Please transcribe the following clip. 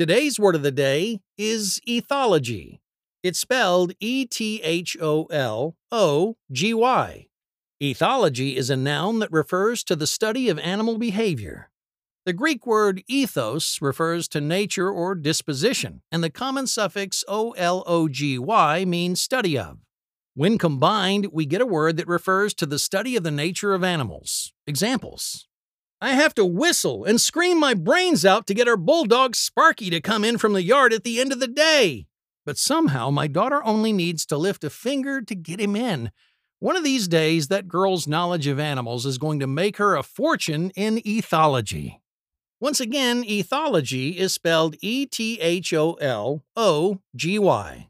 Today's word of the day is ethology. It's spelled E T H O L O G Y. Ethology is a noun that refers to the study of animal behavior. The Greek word ethos refers to nature or disposition, and the common suffix ology means study of. When combined, we get a word that refers to the study of the nature of animals. Examples I have to whistle and scream my brains out to get our bulldog Sparky to come in from the yard at the end of the day. But somehow my daughter only needs to lift a finger to get him in. One of these days, that girl's knowledge of animals is going to make her a fortune in ethology. Once again, ethology is spelled E T H O L O G Y.